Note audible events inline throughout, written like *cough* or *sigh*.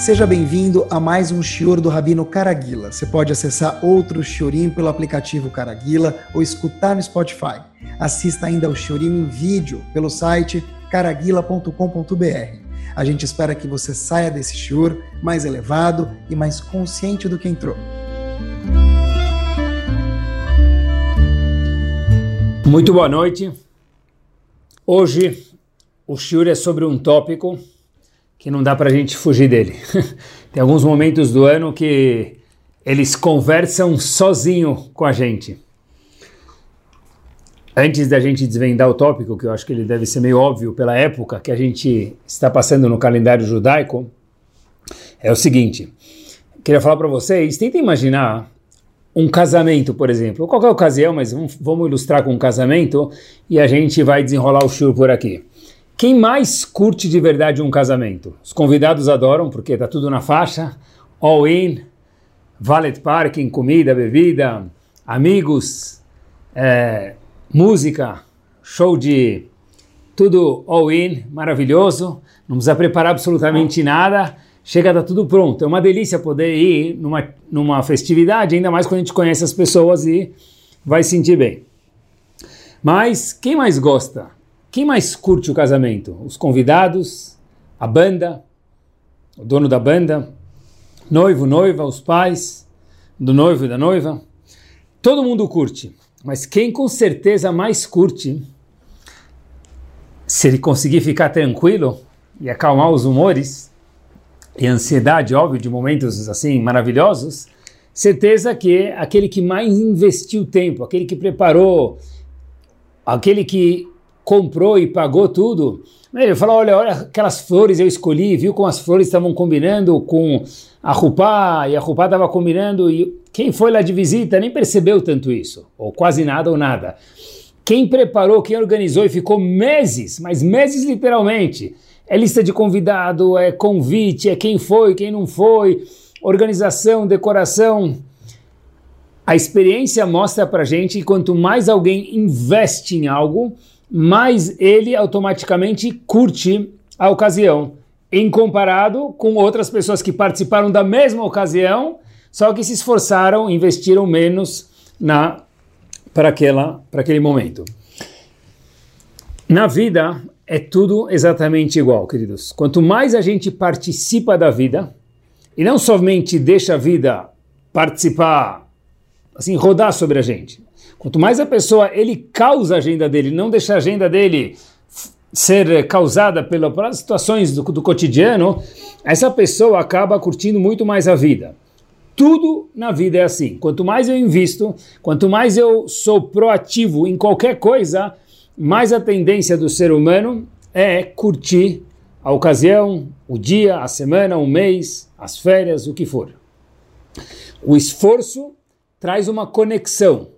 Seja bem-vindo a mais um Shior do Rabino Caraguila. Você pode acessar outro Shiorim pelo aplicativo Caraguila ou escutar no Spotify. Assista ainda ao Shiorim em vídeo pelo site caraguila.com.br. A gente espera que você saia desse Shior mais elevado e mais consciente do que entrou. Muito boa noite. Hoje o Shiur é sobre um tópico que não dá para a gente fugir dele. *laughs* Tem alguns momentos do ano que eles conversam sozinho com a gente. Antes da gente desvendar o tópico, que eu acho que ele deve ser meio óbvio pela época que a gente está passando no calendário judaico, é o seguinte: queria falar para vocês, tentem imaginar um casamento, por exemplo, qualquer ocasião, mas vamos ilustrar com um casamento e a gente vai desenrolar o show por aqui. Quem mais curte de verdade um casamento? Os convidados adoram, porque tá tudo na faixa, all in, valet parking, comida, bebida, amigos, é, música, show de tudo all in, maravilhoso, não precisa preparar absolutamente nada, chega, tá tudo pronto. É uma delícia poder ir numa, numa festividade, ainda mais quando a gente conhece as pessoas e vai sentir bem. Mas quem mais gosta? Quem mais curte o casamento? Os convidados, a banda, o dono da banda, noivo, noiva, os pais do noivo e da noiva. Todo mundo curte, mas quem com certeza mais curte, se ele conseguir ficar tranquilo e acalmar os humores e a ansiedade, óbvio, de momentos assim maravilhosos, certeza que é aquele que mais investiu tempo, aquele que preparou, aquele que comprou e pagou tudo. Ele falou, olha, olha aquelas flores eu escolhi, viu como as flores estavam combinando com a Rupá, e a Rupá estava combinando, e quem foi lá de visita nem percebeu tanto isso, ou quase nada ou nada. Quem preparou, quem organizou e ficou meses, mas meses literalmente, é lista de convidado, é convite, é quem foi, quem não foi, organização, decoração. A experiência mostra pra gente que quanto mais alguém investe em algo, mais ele automaticamente curte a ocasião, em comparado com outras pessoas que participaram da mesma ocasião, só que se esforçaram, investiram menos na para aquela para aquele momento. Na vida é tudo exatamente igual, queridos. Quanto mais a gente participa da vida e não somente deixa a vida participar, assim, rodar sobre a gente, Quanto mais a pessoa ele causa a agenda dele, não deixa a agenda dele ser causada pelas situações do, do cotidiano, essa pessoa acaba curtindo muito mais a vida. Tudo na vida é assim. Quanto mais eu invisto, quanto mais eu sou proativo em qualquer coisa, mais a tendência do ser humano é curtir a ocasião, o dia, a semana, o mês, as férias, o que for. O esforço traz uma conexão.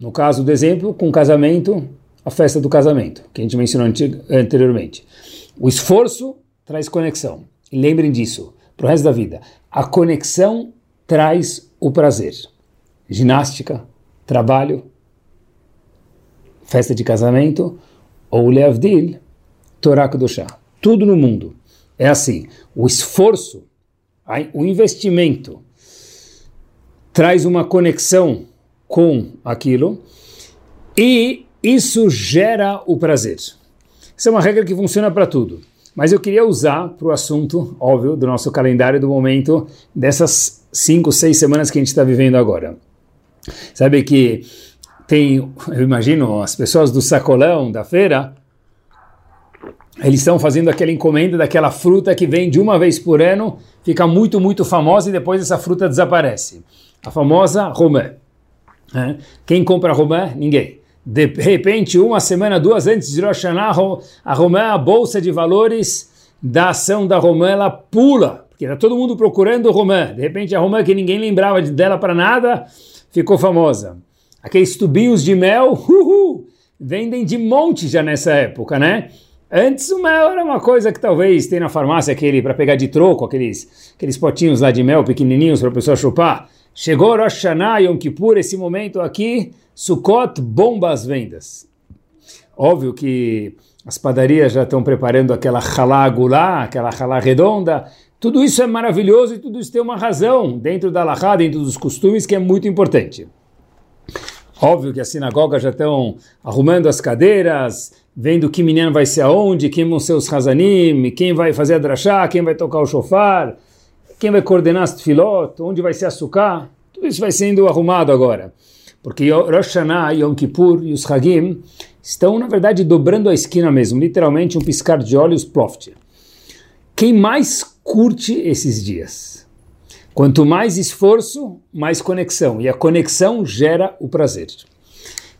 No caso do exemplo, com o casamento, a festa do casamento, que a gente mencionou anteriormente. O esforço traz conexão. E lembrem disso, para o resto da vida. A conexão traz o prazer. Ginástica, trabalho, festa de casamento, ou Leavdil, Torá chá. Tudo no mundo é assim. O esforço, o investimento, traz uma conexão com aquilo e isso gera o prazer. Essa é uma regra que funciona para tudo. Mas eu queria usar para o assunto, óbvio, do nosso calendário do momento, dessas cinco, seis semanas que a gente está vivendo agora. Sabe que tem, eu imagino, as pessoas do sacolão, da feira, eles estão fazendo aquela encomenda daquela fruta que vem de uma vez por ano, fica muito, muito famosa e depois essa fruta desaparece. A famosa romã. É. Quem compra romã? Ninguém. De repente, uma semana, duas antes de Rosh Hashanah, a romã, a bolsa de valores da ação da romã, ela pula, porque está todo mundo procurando romã. De repente, a romã que ninguém lembrava dela para nada, ficou famosa. Aqueles tubinhos de mel, *laughs* uhul, vendem de monte já nessa época, né? Antes o mel era uma coisa que talvez tem na farmácia aquele para pegar de troco, aqueles, aqueles potinhos lá de mel pequenininhos para a pessoa chupar. Chegou Rosh Hashanah, Yom Kippur, esse momento aqui, Sukkot bomba as vendas. Óbvio que as padarias já estão preparando aquela halá gulá, aquela halá redonda, Tudo isso é maravilhoso e tudo isso tem uma razão dentro da Lahá, dentro dos costumes, que é muito importante. Óbvio que as sinagogas já estão arrumando as cadeiras, vendo que menino vai ser aonde, quem vão ser os Hazanim, quem vai fazer a drachá, quem vai tocar o shofar, quem vai coordenar as tefilot, onde vai ser a. Tudo isso vai sendo arrumado agora. Porque Rosh Hashanah, Yom Kippur e os Hagim estão, na verdade, dobrando a esquina mesmo, literalmente um piscar de olhos, ploft. Quem mais curte esses dias? Quanto mais esforço, mais conexão. E a conexão gera o prazer.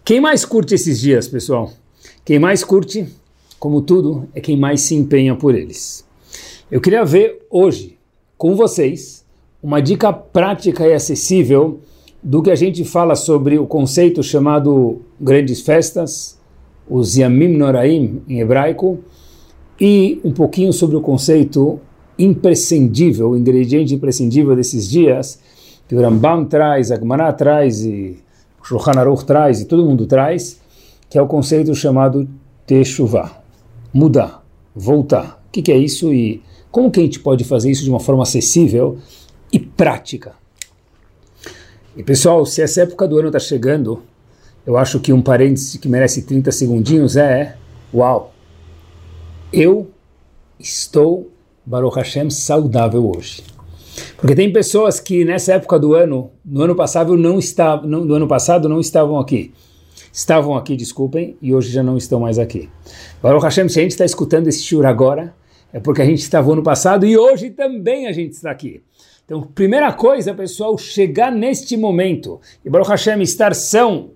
Quem mais curte esses dias, pessoal? Quem mais curte, como tudo, é quem mais se empenha por eles. Eu queria ver hoje com vocês uma dica prática e acessível do que a gente fala sobre o conceito chamado grandes festas, os Yamim Noraim em hebraico, e um pouquinho sobre o conceito imprescindível, o ingrediente imprescindível desses dias, que o Rambam traz, a Gemara traz, e o Shulchan Aruch traz, e todo mundo traz, que é o conceito chamado Teshuvah, mudar, voltar. O que, que é isso e como que a gente pode fazer isso de uma forma acessível e prática? E pessoal, se essa época do ano está chegando, eu acho que um parêntese que merece 30 segundinhos é: Uau! Eu estou, Baruch Hashem, saudável hoje. Porque tem pessoas que nessa época do ano, no ano passado não estavam, no ano passado não estavam aqui. Estavam aqui, desculpem, e hoje já não estão mais aqui. Baruch Hashem, se a gente está escutando esse shur agora, é porque a gente estava no passado e hoje também a gente está aqui. Então, primeira coisa, pessoal, chegar neste momento e Baruch Hashem estar são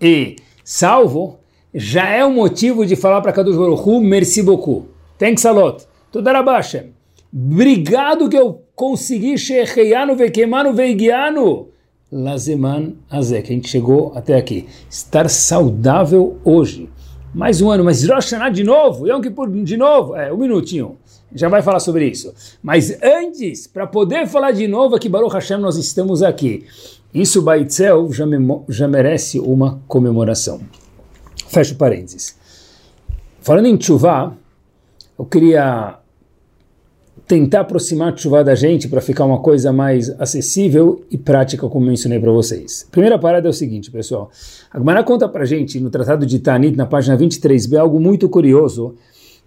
e salvo, já é um motivo de falar para Kadosh Baruch Hu, merci beaucoup. Thanks a lot. Tudarabashem. Obrigado que eu consegui Shecheyanu Vekemanu Veigianu. Lazeman Azek. a gente chegou até aqui. Estar saudável hoje. Mais um ano, mas Rosh Hashanah de novo, Yom Kippur de novo. É, um minutinho. Já vai falar sobre isso. Mas antes, para poder falar de novo aqui, Baruch Hashem, nós estamos aqui. Isso, Baitzel, já, já merece uma comemoração. Fecha o parênteses. Falando em Tchuvá, eu queria tentar aproximar a Tchuvá da gente para ficar uma coisa mais acessível e prática, como mencionei para vocês. primeira parada é o seguinte, pessoal. A Gemara conta para gente, no Tratado de Tanit, na página 23b, algo muito curioso,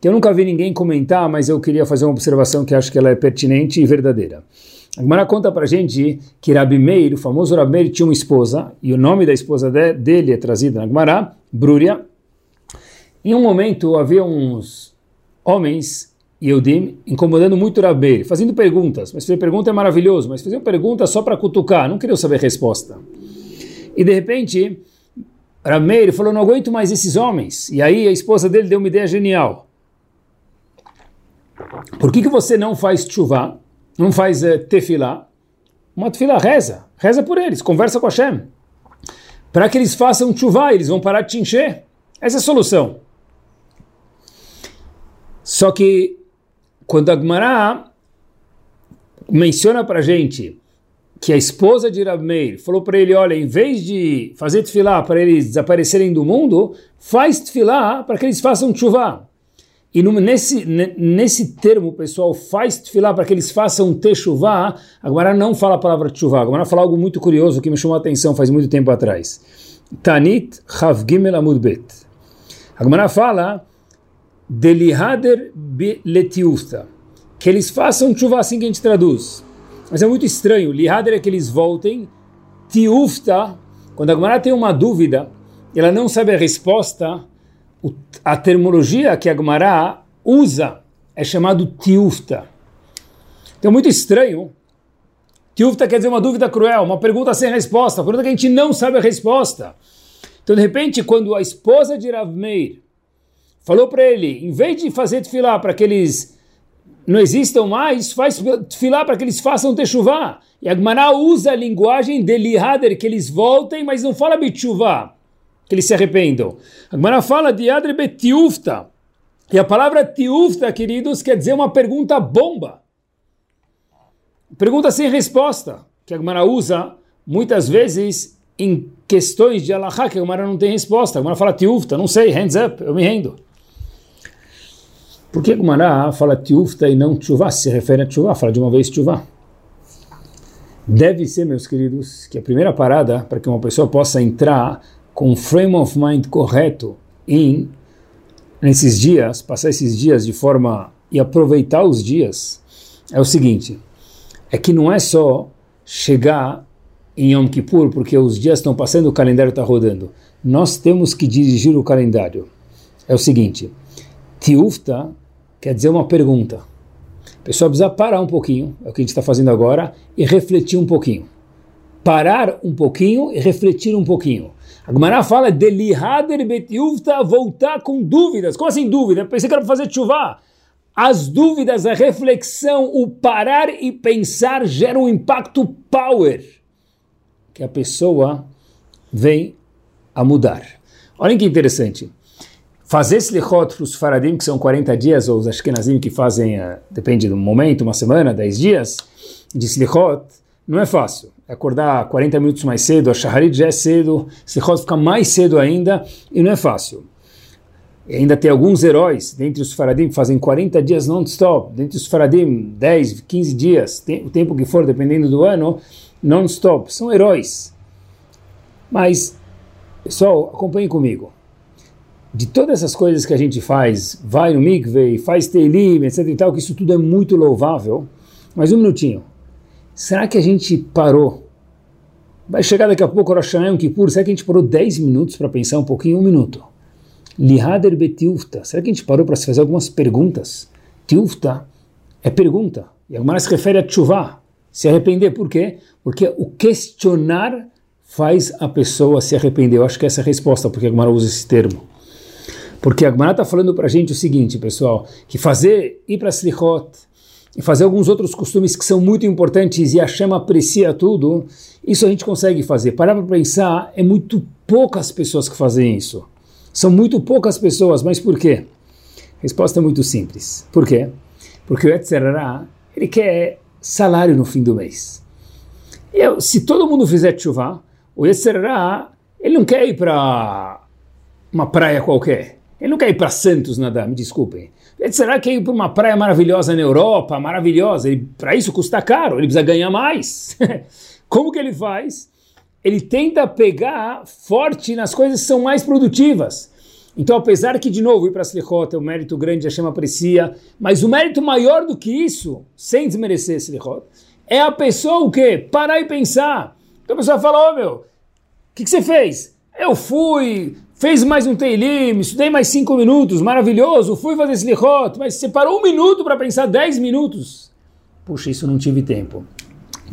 que eu nunca vi ninguém comentar, mas eu queria fazer uma observação que acho que ela é pertinente e verdadeira. A Gemara conta pra gente que Rabi Meir, o famoso Rabi Meir, tinha uma esposa, e o nome da esposa de, dele é trazido na Gemara, Brúria. Em um momento havia uns homens, Yehudim, incomodando muito Rabi Meir, fazendo perguntas, mas fazer pergunta é maravilhoso, mas faziam perguntas só para cutucar, não queriam saber resposta. E de repente, Rabi Meir falou, não aguento mais esses homens. E aí a esposa dele deu uma ideia genial. Por que, que você não faz chuva? não faz é, tefilá, uma tefilá reza, reza por eles, conversa com Hashem, para que eles façam chuva, eles vão parar de te encher. Essa é a solução. Só que quando a Gemara menciona para gente que a esposa de Rav Meir falou para ele, olha, em vez de fazer tefilá para eles desaparecerem do mundo, faz tefilá para que eles façam chuva. E no, nesse, nesse termo, pessoal, faz tefilá para que eles façam techuvá, agora não fala a palavra techuvá, agora fala algo muito curioso que me chamou a atenção faz muito tempo atrás. Tanit Chav Gimel Amud Bet. A Gemara fala Delihader letiusta, que eles façam chuva assim que a gente traduz. Mas é muito estranho. Lihader é que eles voltem. Tiufta, quando a Gemara tem uma dúvida, ela não sabe a resposta, a terminologia que a Gemara usa é chamado tiufta. Então, muito estranho. Tiufta quer dizer uma dúvida cruel, uma pergunta sem resposta, uma pergunta que a gente não sabe a resposta. Então, de repente, quando a esposa de Rav Meir falou para ele, em vez de fazer tefilá para que eles não existam mais, faz tefilá para que eles façam techuvá. E a Gemara usa a linguagem de lihader, que eles voltem, mas não fala bitchuvá que eles se arrependam. A Gemara fala de Adre Betiufta. E a palavra tiufta, queridos, quer dizer uma pergunta bomba. Pergunta sem resposta, que a usa muitas vezes em questões de Allah que a não tem resposta. A fala tiufta, não sei, hands up, eu me rendo. Por que Gumará fala tiufta e não tchuvá? Se refere a tchuvá, fala de uma vez tchuvá. Deve ser, meus queridos, que a primeira parada para que uma pessoa possa entrar com um frame of mind correto em nesses dias, passar esses dias de forma e aproveitar os dias, é o seguinte: é que não é só chegar em Yom Kippur, porque os dias estão passando, o calendário está rodando. Nós temos que dirigir o calendário. É o seguinte: Tiufta quer dizer uma pergunta. A pessoa precisa parar um pouquinho, é o que a gente está fazendo agora, e refletir um pouquinho. Parar um pouquinho e refletir um pouquinho. A Gemara fala delihader betiufta, voltar com dúvidas. Como assim dúvida? Pensei que era para fazer chuva. As dúvidas, a reflexão, o parar e pensar gera um impacto power que a pessoa vem a mudar. Olhem que interessante. Fazer slichot para os faradim, que são 40 dias, ou os ashkenazim que fazem, uh, depende do momento, uma semana, 10 dias, de slichot, não é fácil acordar 40 minutos mais cedo, a Shaharit já é cedo, Slichot fica mais cedo ainda, e não é fácil. E ainda tem alguns heróis, dentre os Faradim, que fazem 40 dias non-stop, dentre os Faradim, 10, 15 dias, o tempo que for, dependendo do ano, non-stop, são heróis. Mas, pessoal, acompanhem comigo. De todas essas coisas que a gente faz, vai no mikveh, faz teilim, etc e tal, que isso tudo é muito louvável, mas um minutinho. Será que a gente parou? Vai chegar daqui a pouco Rosh Hashanah Kippur, será que a gente parou 10 minutos para pensar um pouquinho? Um minuto. Lihader betiufta, será que a gente parou para se fazer algumas perguntas? Tiufta é pergunta, e a se refere a tshuva, se arrepender, por quê? Porque o questionar faz a pessoa se arrepender. Eu acho que essa é a resposta, porque a usa esse termo. Porque a Gemara está falando para a gente o seguinte, pessoal, que fazer, ir para Slichot, e fazer alguns outros costumes que são muito importantes e a chama aprecia tudo, isso a gente consegue fazer. Parar para pensar, é muito poucas pessoas que fazem isso. São muito poucas pessoas, mas por quê? A resposta é muito simples. Por quê? Porque o Etzerará, ele quer salário no fim do mês. Eu, se todo mundo fizer chuva, o Etzerará, ele não quer ir para uma praia qualquer. Ele não quer ir para Santos nadar, me desculpem. Será que ir para uma praia maravilhosa na Europa, maravilhosa, para isso custa caro, ele precisa ganhar mais. *laughs* Como que ele faz? Ele tenta pegar forte nas coisas que são mais produtivas. Então, apesar que, de novo, ir para Slichot é um mérito grande, a chama aprecia, mas o mérito maior do que isso, sem desmerecer Slichot, é a pessoa o quê? Parar e pensar. Então a pessoa fala, ô oh, meu, o que, que você fez? Eu fui, fez mais um Teilim, estudei mais cinco minutos, maravilhoso, fui fazer Slichot, mas você parou um minuto para pensar dez minutos. Puxa, isso não tive tempo.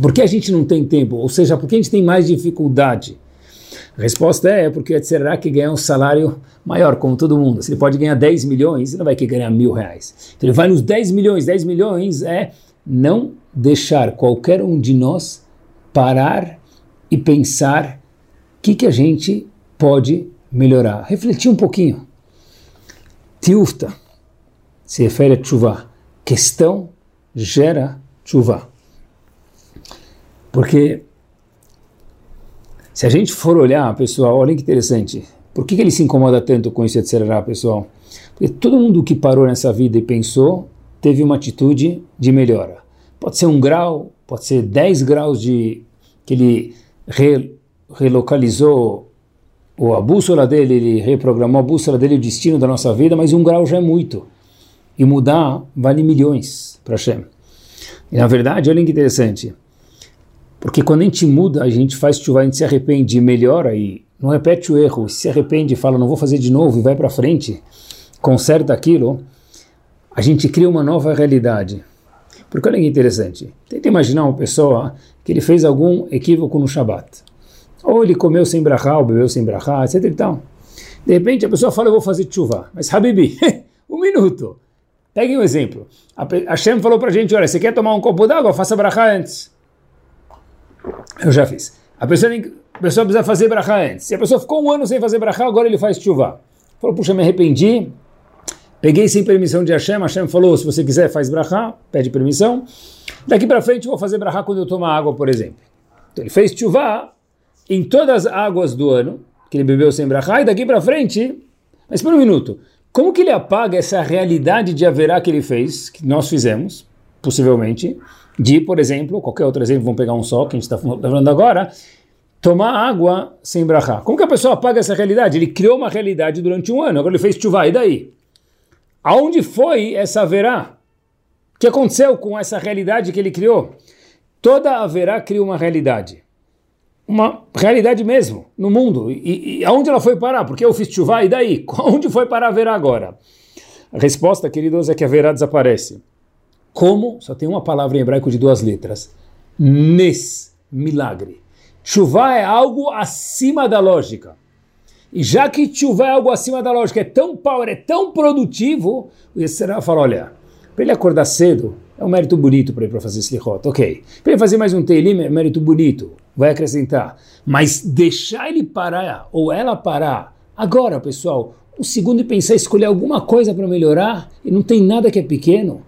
Por que a gente não tem tempo? Ou seja, por que a gente tem mais dificuldade? A resposta é porque será que ganha um salário maior, como todo mundo. Se ele pode ganhar 10 milhões, ele não vai querer ganhar mil reais. Então ele vai nos 10 milhões. 10 milhões é não deixar qualquer um de nós parar e pensar o que, que a gente pode melhorar. Refletir um pouquinho. Tiufta se refere a chuva. Questão gera chuva. Porque se a gente for olhar, pessoal, olha que interessante. Por que, que ele se incomoda tanto com isso, etc., pessoal? Porque todo mundo que parou nessa vida e pensou teve uma atitude de melhora. Pode ser um grau, pode ser 10 graus de que ele re, relocalizou ou a bússola dele, ele reprogramou a bússola dele, o destino da nossa vida, mas um grau já é muito. E mudar vale milhões para Hashem. E na verdade, olha que interessante. Porque quando a gente muda, a gente faz chuva, a gente se arrepende e melhora e não repete o erro, se arrepende e fala, não vou fazer de novo e vai para frente, conserta aquilo, a gente cria uma nova realidade. Porque olha que interessante. Tenta imaginar uma pessoa que ele fez algum equívoco no Shabat. Ou ele comeu sem brachá, ou bebeu sem brachá, etc e tal. De repente a pessoa fala, eu vou fazer chuva. Mas Habibi, *laughs* um minuto. Peguem um exemplo. A Hashem falou pra gente, olha, você quer tomar um copo d'água? Faça brachá antes. Eu já fiz. A pessoa, tem, a pessoa precisa fazer brachá antes. Se a pessoa ficou um ano sem fazer brachá, agora ele faz chuva. Falou, puxa, me arrependi. Peguei sem permissão de Hashem. Hashem falou, se você quiser, faz brachá. Pede permissão. Daqui para frente, eu vou fazer brachá quando eu tomar água, por exemplo. Então ele fez chuva em todas as águas do ano, que ele bebeu sem brachá, e daqui para frente, mas por um minuto, como que ele apaga essa realidade de haverá que ele fez, que nós fizemos, possivelmente, de, por exemplo, qualquer outro exemplo, vamos pegar um só, que a gente está falando agora, tomar água sem brachá. Como que a pessoa apaga essa realidade? Ele criou uma realidade durante um ano, agora ele fez chuva, e daí? Aonde foi essa haverá? O que aconteceu com essa realidade que ele criou? Toda haverá cria uma realidade. Uma realidade mesmo, no mundo. E, e aonde ela foi parar? Porque eu fiz chuva, e daí? *laughs* Onde foi parar a haverá agora? A resposta, queridos, é que a haverá desaparece. Como? Só tem uma palavra em hebraico de duas letras. Nes, milagre. Chuva é algo acima da lógica. E já que chuva é algo acima da lógica, é tão power, é tão produtivo, o Yeserá fala, olha, para ele acordar cedo, é um mérito bonito para ele para fazer slichot, ok. Para ele fazer mais um teilim, é um mérito bonito, vai acrescentar. Mas deixar ele parar, ou ela parar, agora, pessoal, um segundo e pensar, escolher alguma coisa para melhorar, e não tem nada que é pequeno,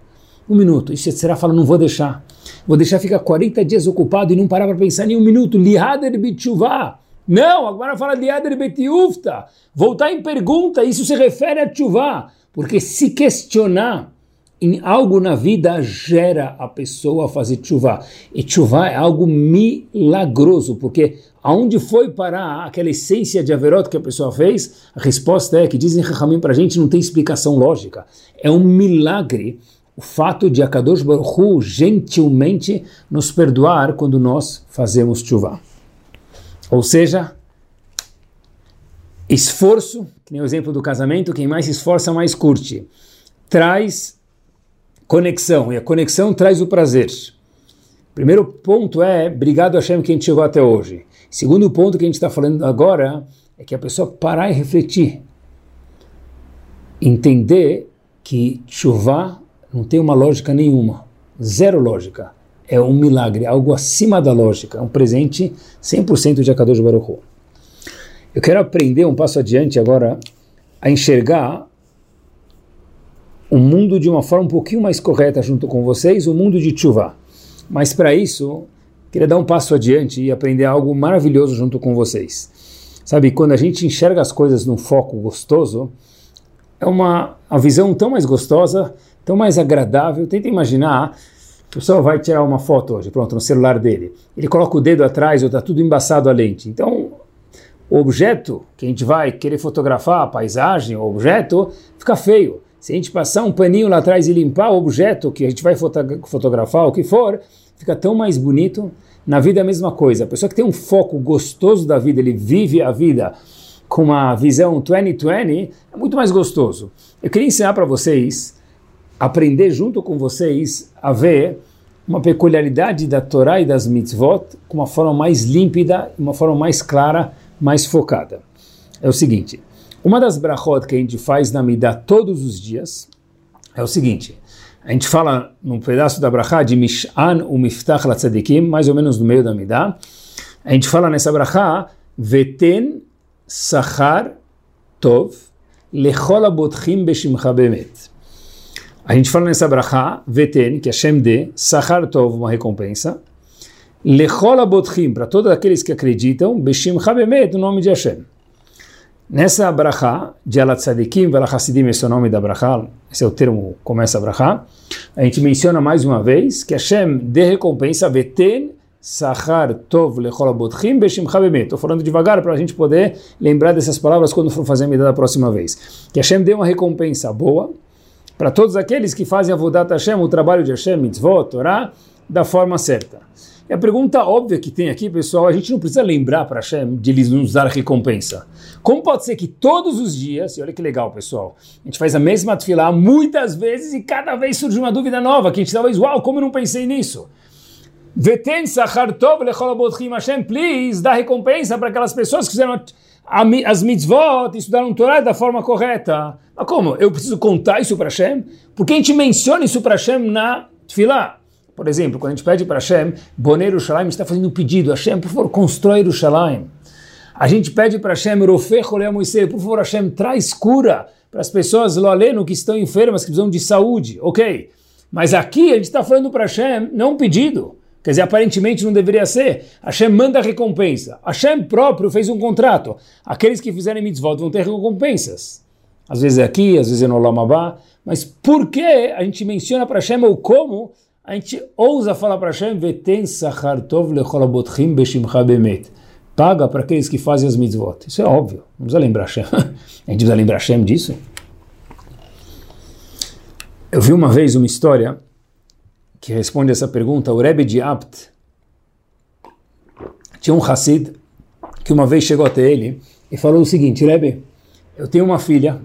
um minuto. E será fala, não vou deixar. Vou deixar ficar 40 dias ocupado e não parar para pensar nem um minuto. Lihader bitchuvah. Não, agora fala lihader betiufta. Voltar em pergunta, isso se refere a chuvá. Porque se questionar em algo na vida gera a pessoa a fazer chuvá. E chuvá é algo milagroso, porque aonde foi parar aquela essência de Averot que a pessoa fez? A resposta é que dizem Rahamim para a gente não tem explicação lógica. É um milagre o fato de Akadosh Baruch Hu gentilmente nos perdoar quando nós fazemos chuva. Ou seja, esforço, que nem o exemplo do casamento, quem mais se esforça, mais curte. Traz conexão, e a conexão traz o prazer. Primeiro ponto é, obrigado Hashem que a gente chegou até hoje. Segundo ponto que a gente está falando agora é que a pessoa parar e refletir. Entender que chuva não tem uma lógica nenhuma, zero lógica. É um milagre, algo acima da lógica, é um presente 100% de Akadosh Baruch Hu. Eu quero aprender um passo adiante agora a enxergar o mundo de uma forma um pouquinho mais correta junto com vocês, o mundo de Tshuva. Mas para isso, queria dar um passo adiante e aprender algo maravilhoso junto com vocês. Sabe, quando a gente enxerga as coisas num foco gostoso, é uma a visão tão mais gostosa tão mais agradável. Tenta imaginar, o pessoal vai tirar uma foto hoje, pronto, no celular dele. Ele coloca o dedo atrás ou está tudo embaçado a lente. Então, o objeto que a gente vai querer fotografar, a paisagem, o objeto, fica feio. Se a gente passar um paninho lá atrás e limpar o objeto que a gente vai fotografar, o que for, fica tão mais bonito. Na vida é a mesma coisa. A pessoa que tem um foco gostoso da vida, ele vive a vida com uma visão 2020, é muito mais gostoso. Eu queria ensinar para vocês aprender junto com vocês a ver uma peculiaridade da Torá e das mitzvot com uma forma mais límpida, uma forma mais clara, mais focada. É o seguinte, uma das brachot que a gente faz na Midah todos os dias é o seguinte, a gente fala num pedaço da brachá de Mish'an u Miftach Latzadikim, mais ou menos no meio da Midah, a gente fala nessa brachá, Veten Sachar Tov Lechol Abotchim Beshimcha Bemet. A gente fala nessa brachá, veten, que é Shem de, Sachar Tov, uma recompensa, Lechol Abotchim, para todos aqueles que acreditam, Beshim Chabemet, no nome de Hashem. Nessa brachá, de Alat Tzadikim, Velachasidim, esse é o nome da brachá, esse é o termo começa a brachá, a gente menciona mais uma vez que Hashem dê recompensa, veten, Sachar Tov Lechol Beshim Chabemet. Estou falando devagar para a gente poder lembrar dessas palavras quando for fazer a medida da próxima vez. Que Hashem dê uma recompensa boa, para todos aqueles que fazem a Vodat Hashem, o trabalho de Hashem, Mitzvot, Torah, da forma certa. E a pergunta óbvia que tem aqui, pessoal, a gente não precisa lembrar para Hashem de eles nos dar recompensa. Como pode ser que todos os dias, e olha que legal, pessoal, a gente faz a mesma tefilá muitas vezes e cada vez surge uma dúvida nova, que a gente talvez, uau, como eu não pensei nisso? Veten sachar tov lechol Hashem, please, dá recompensa para aquelas pessoas que fizeram as mitzvot, estudaram Torá da forma correta. Mas como? Eu preciso contar isso para Hashem? Porque a gente menciona isso para Hashem na Tfilá. Por exemplo, quando a gente pede para Hashem, Boneiro Yerushalayim, está fazendo um pedido, Hashem, por favor, constrói Yerushalayim. A gente pede para Hashem, Rofeh Moisés, por favor, Hashem, traz cura para as pessoas Loaleno que estão enfermas, que precisam de saúde. Ok. Mas aqui a gente está falando para Hashem, não um pedido. Quer dizer, aparentemente não deveria ser. Hashem manda recompensa. Hashem próprio fez um contrato. Aqueles que fizerem mitzvot vão ter recompensas. às vezes é aqui, às vezes é no Lamabá, mas por que a gente menciona para Hashem ou como a gente ousa falar para Hashem, Veten sachar tov lecholabotchim beshimcha bemet. Paga para aqueles que fazem as mitzvot. Isso é óbvio, não precisa lembrar Hashem. *laughs* a gente precisa lembrar Hashem disso. Eu vi uma vez uma história que responde essa pergunta, o Rebbe de Apt, tinha um Hassid que uma vez chegou até ele e falou o seguinte, Rebbe, eu tenho uma filha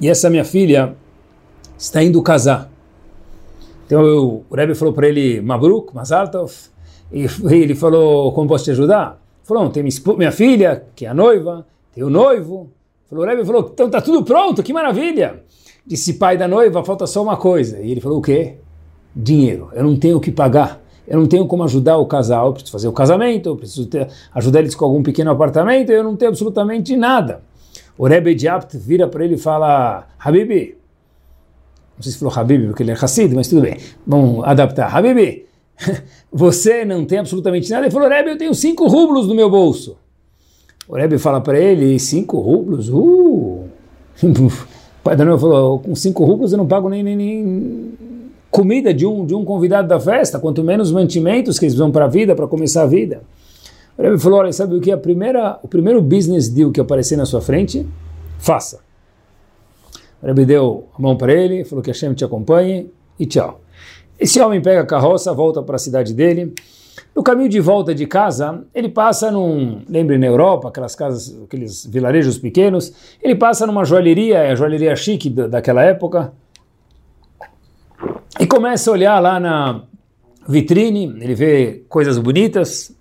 e essa minha filha está indo casar. Então eu, o Rebbe falou para ele, Mabruk, Mazaltov, e *laughs* ele falou, como posso te ajudar? Falou, tem minha filha, que é a noiva, tem o noivo. Falou, o Rebbe falou, então está tudo pronto, que maravilha. Disse, pai da noiva, falta só uma coisa. E ele falou, o quê? Dinheiro, eu não tenho o que pagar eu não tenho como ajudar o casal, eu preciso fazer o casamento, eu preciso ter, ajudar eles com algum pequeno apartamento, eu não tenho absolutamente nada. O Rebbe de Apt vira para ele e fala, Habibi, não sei se falou Habibi porque ele é Hassid, mas tudo bem, vamos adaptar. Habibi, *laughs* você não tem absolutamente nada? Ele falou, Rebbe, eu tenho cinco rublos no meu bolso. O Rebbe fala para ele, cinco rublos? Uh! *laughs* O pai da falou, com cinco rublos eu não pago nem, nem, nem comida de um, de um convidado da festa, quanto menos mantimentos que eles vão para a vida, para começar a vida. O Rebbe falou, olha, sabe o que? A primeira, o primeiro business deal que aparecer na sua frente, faça. O Rebbe deu a mão para ele, falou que Hashem te acompanhe e tchau. Esse homem pega a carroça, volta para a cidade dele. No caminho de volta de casa, ele passa num, lembre na Europa, aquelas casas, aqueles vilarejos pequenos, ele passa numa joalheria, é a joalheria chique daquela época, e começa a olhar lá na vitrine, ele vê coisas bonitas,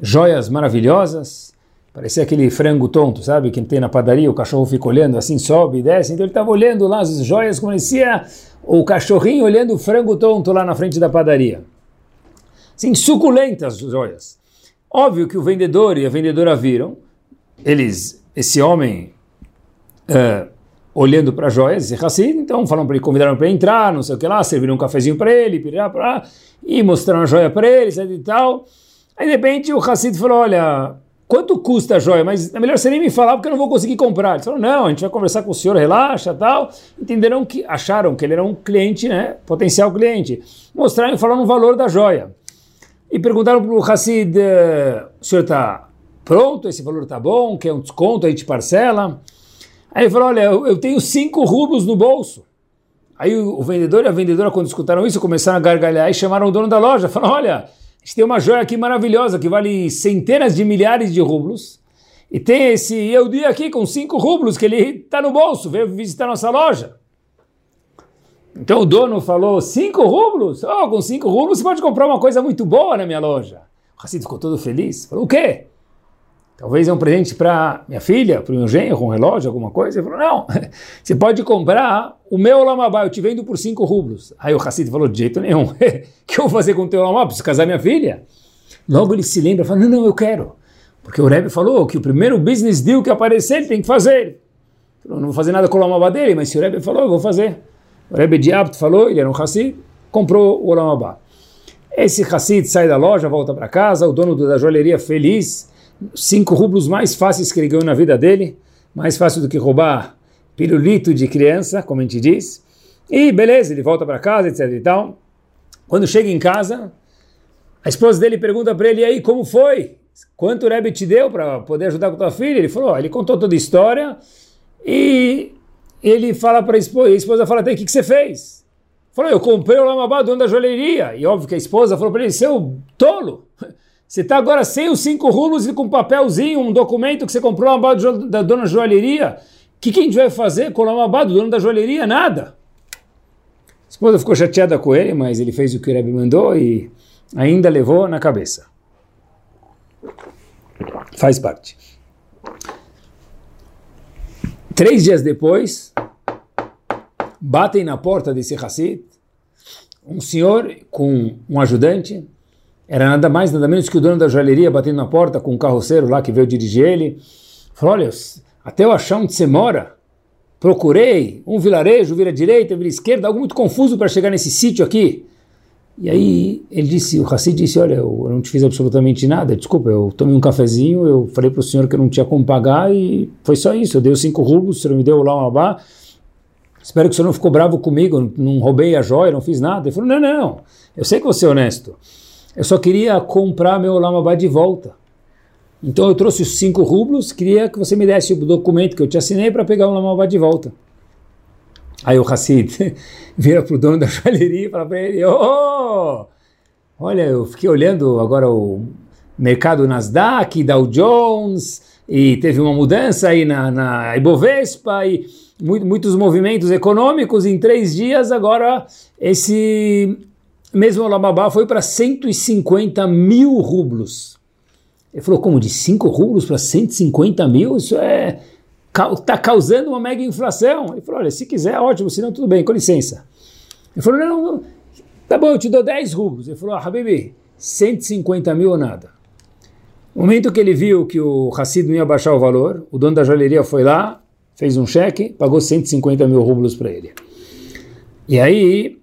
joias maravilhosas, parecia aquele frango tonto, sabe, que tem na padaria, o cachorro fica olhando assim, sobe e desce, então ele estava olhando lá as joias, parecia o cachorrinho olhando o frango tonto lá na frente da padaria. Sim, suculentas joias. Óbvio que o vendedor e a vendedora viram, eles, esse homem... Uh, olhando para joias, esse Hassid, então falaram para ele, convidaram para entrar, não sei o que lá, serviram um cafezinho para ele, pirá, pirá, e mostraram a joia para ele, etc e tal. Aí de repente o Hassid falou, olha, quanto custa a joia? Mas é melhor você nem me falar porque eu não vou conseguir comprar. Ele falou, não, a gente vai conversar com o senhor, relaxa, tal. Entenderam que, acharam que ele era um cliente, né, potencial cliente. Mostraram e falaram o valor da joia. E perguntaram para o Hassid, o senhor está pronto, esse valor está bom, quer um desconto, a gente parcela? Aí ele falou, olha, eu, tenho cinco rublos no bolso. Aí o, vendedor e a vendedora, quando escutaram isso, começaram a gargalhar e chamaram o dono da loja. Falaram, olha, a gente tem uma joia aqui maravilhosa que vale centenas de milhares de rublos. E tem esse Eudi aqui com cinco rublos que ele está no bolso, veio visitar nossa loja. Então o dono falou, cinco rublos? Oh, com cinco rublos você pode comprar uma coisa muito boa na minha loja. O Hassid ficou todo feliz. Falou, o quê? Talvez é um presente para minha filha, para o meu genro, um relógio, alguma coisa. Ele falou, não, *laughs* você pode comprar o meu Lamabá, eu te vendo por 5 rublos. Aí o Hassid falou, de jeito nenhum, *laughs* o que eu vou fazer com o teu Lamabá? Preciso casar minha filha? Logo ele se lembra, fala, não, não, eu quero. Porque o Rebbe falou que o primeiro business deal que aparecer, ele tem que fazer. Falou, não vou fazer nada com o Lamabá dele, mas se o Rebbe falou, eu vou fazer. O Rebbe de Abt falou, ele era um Hassid, comprou o Lamabá. Esse Hassid sai da loja, volta para casa, o dono da joalheria feliz, cinco rublos mais fáceis que ele ganhou na vida dele, mais fácil do que roubar pirulito de criança, como a gente diz. E beleza, ele volta para casa, etc e tal. Quando chega em casa, a esposa dele pergunta para ele, e aí, como foi? Quanto o Rebbe te deu para poder ajudar com tua filha? Ele falou, ele contou toda a história e ele fala para a esposa, a esposa fala, o que, que você fez? Falou, eu comprei o Lamabá, dono da joalheria. E óbvio que a esposa falou para ele, seu tolo, você está agora sem os cinco rublos e com um papelzinho, um documento que você comprou uma abado da dona joalheria. O que, que, a gente vai fazer com o abado do dono da joalheria? Nada. A esposa ficou chateada com ele, mas ele fez o que o Rebbe mandou e ainda levou na cabeça. Faz parte. Três dias depois, batem na porta desse Hassid, um senhor com um ajudante, era nada mais, nada menos que o dono da joalheria batendo na porta com um carroceiro lá que veio dirigir ele. Falou, olha, até eu achar onde você mora, procurei um vilarejo, vira direita, vira esquerda, algo muito confuso para chegar nesse sítio aqui. E aí ele disse, o Hassid disse, olha, eu não te fiz absolutamente nada, desculpa, eu tomei um cafezinho, eu falei para o senhor que eu não tinha como pagar e foi só isso, eu dei os cinco rublos, o senhor me deu lá uma abá, espero que o senhor não ficou bravo comigo, não roubei a joia, não fiz nada. Ele falou, não, não, eu sei que você é honesto, eu só queria comprar meu Lamabá de volta. Então eu trouxe os cinco rublos, queria que você me desse o documento que eu te assinei para pegar o Lamabá de volta. Aí o Hassid *laughs* vira para o dono da joalheria e fala para ele: oh, Olha, eu fiquei olhando agora o mercado Nasdaq, Dow Jones, e teve uma mudança aí na, na Ibovespa, e muitos movimentos econômicos em três dias. Agora, esse mesmo Olamabá foi para 150 mil rublos. Ele falou: Como de 5 rublos para 150 mil? Isso é está causando uma mega inflação. Ele falou, olha, se quiser, ótimo, se não, tudo bem, com licença. Ele falou, não, não, tá bom, eu te dou 10 rublos. Ele falou, ah, Habibi, 150 mil ou nada. No momento que ele viu que o Hassid não ia baixar o valor, o dono da joalheria foi lá, fez um cheque, pagou 150 mil rublos para ele. E aí,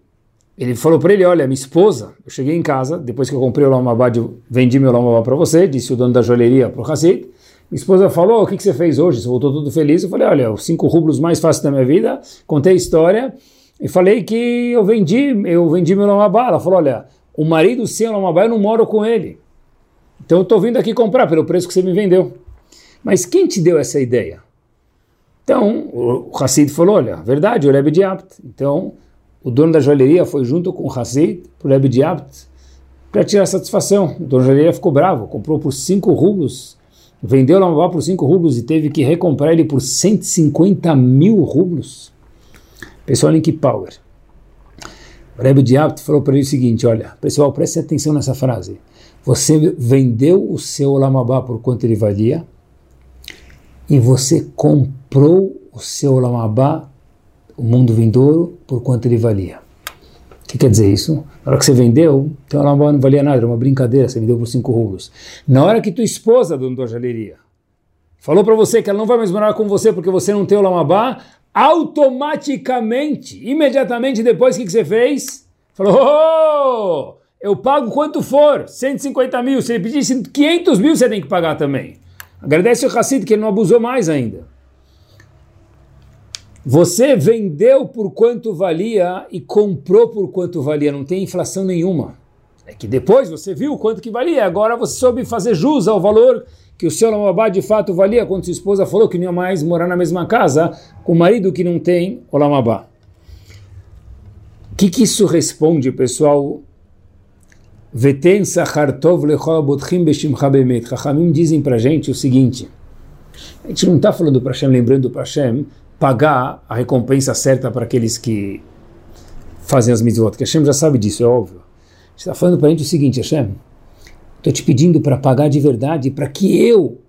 ele falou para ele, olha, minha esposa, eu cheguei em casa, depois que eu comprei o Lamabá, vendi meu Lamabá para você, disse o dono da joalheria para o Hassid, minha esposa falou, o que, que você fez hoje? Você voltou todo feliz? Eu falei, olha, os cinco rublos mais fáceis da minha vida, contei a história e falei que eu vendi, eu vendi meu lamabá. Ela falou, olha, o marido sem lamabá, eu não moro com ele. Então eu estou vindo aqui comprar pelo preço que você me vendeu. Mas quem te deu essa ideia? Então, o Hassid falou, olha, verdade, o Rebbe de Apt. Então, o dono da joalheria foi junto com o Hassid para o Rebbe de Apt para tirar satisfação. O dono da joalheria ficou bravo, comprou por cinco rublos vendeu Lamabá por 5 rublos e teve que recomprar ele por 150 mil rublos. Pessoal, que power. O Rebbe de Abt falou para ele o seguinte, olha, pessoal, preste atenção nessa frase. Você vendeu o seu Lamabá por quanto ele valia e você comprou o seu Lamabá, o mundo vindouro, por quanto ele valia que quer dizer isso? Na hora que você vendeu, então ela não valia nada, era uma brincadeira, você vendeu por 5 rublos. Na hora que tua esposa, dono da joalheria, falou para você que ela não vai mais morar com você porque você não tem o lamabá, automaticamente, imediatamente depois, o que, que você fez? Falou, oh, eu pago quanto for, 150 mil, se ele pedisse 500 mil, você tem que pagar também. Agradece o Hassid que ele não abusou mais ainda. Você vendeu por quanto valia e comprou por quanto valia, não tem inflação nenhuma. É que depois você viu quanto que valia, agora você soube fazer jus ao valor que o seu Lamabá de fato valia quando sua esposa falou que não ia mais morar na mesma casa com o marido que não tem o Lamabá. O que, que isso responde, pessoal? Veten Sachartov Lechol Botchim Beshimcha Bemet. Chachamim dizem para gente o seguinte: a gente não está falando para Hashem, lembrando para Hashem pagar a recompensa certa para aqueles que fazem as mitzvot, que Hashem já sabe disso, é óbvio. está falando para a gente o seguinte, Hashem, estou te pedindo para pagar de verdade, para que eu,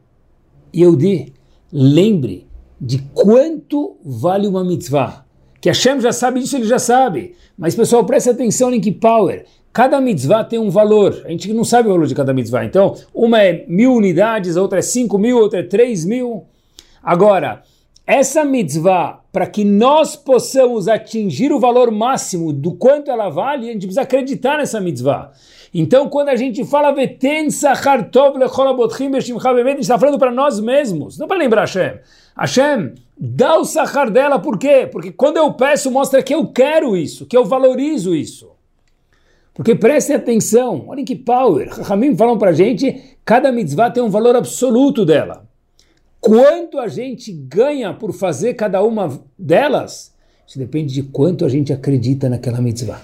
eu dê, lembre de quanto vale uma mitzvah. Que Hashem já sabe disso, ele já sabe. Mas pessoal, preste atenção em que power. Cada mitzvah tem um valor. A gente não sabe o valor de cada mitzvah. Então, uma é mil unidades, a outra é cinco mil, outra é três mil. Agora, essa mitzvah, para que nós possamos atingir o valor máximo do quanto ela vale, a gente precisa acreditar nessa mitzvah. Então, quando a gente fala Veten Sachar Tov Lecholabotchim Beshimcha Bemet, a gente está falando para nós mesmos, não para lembrar Hashem. Hashem, dá o Sachar dela, por quê? Porque quando eu peço, mostra que eu quero isso, que eu valorizo isso. Porque prestem atenção, olhem que power. Ramim falam para gente, cada mitzvah tem um valor absoluto dela quanto a gente ganha por fazer cada uma delas, isso depende de quanto a gente acredita naquela mitzvah.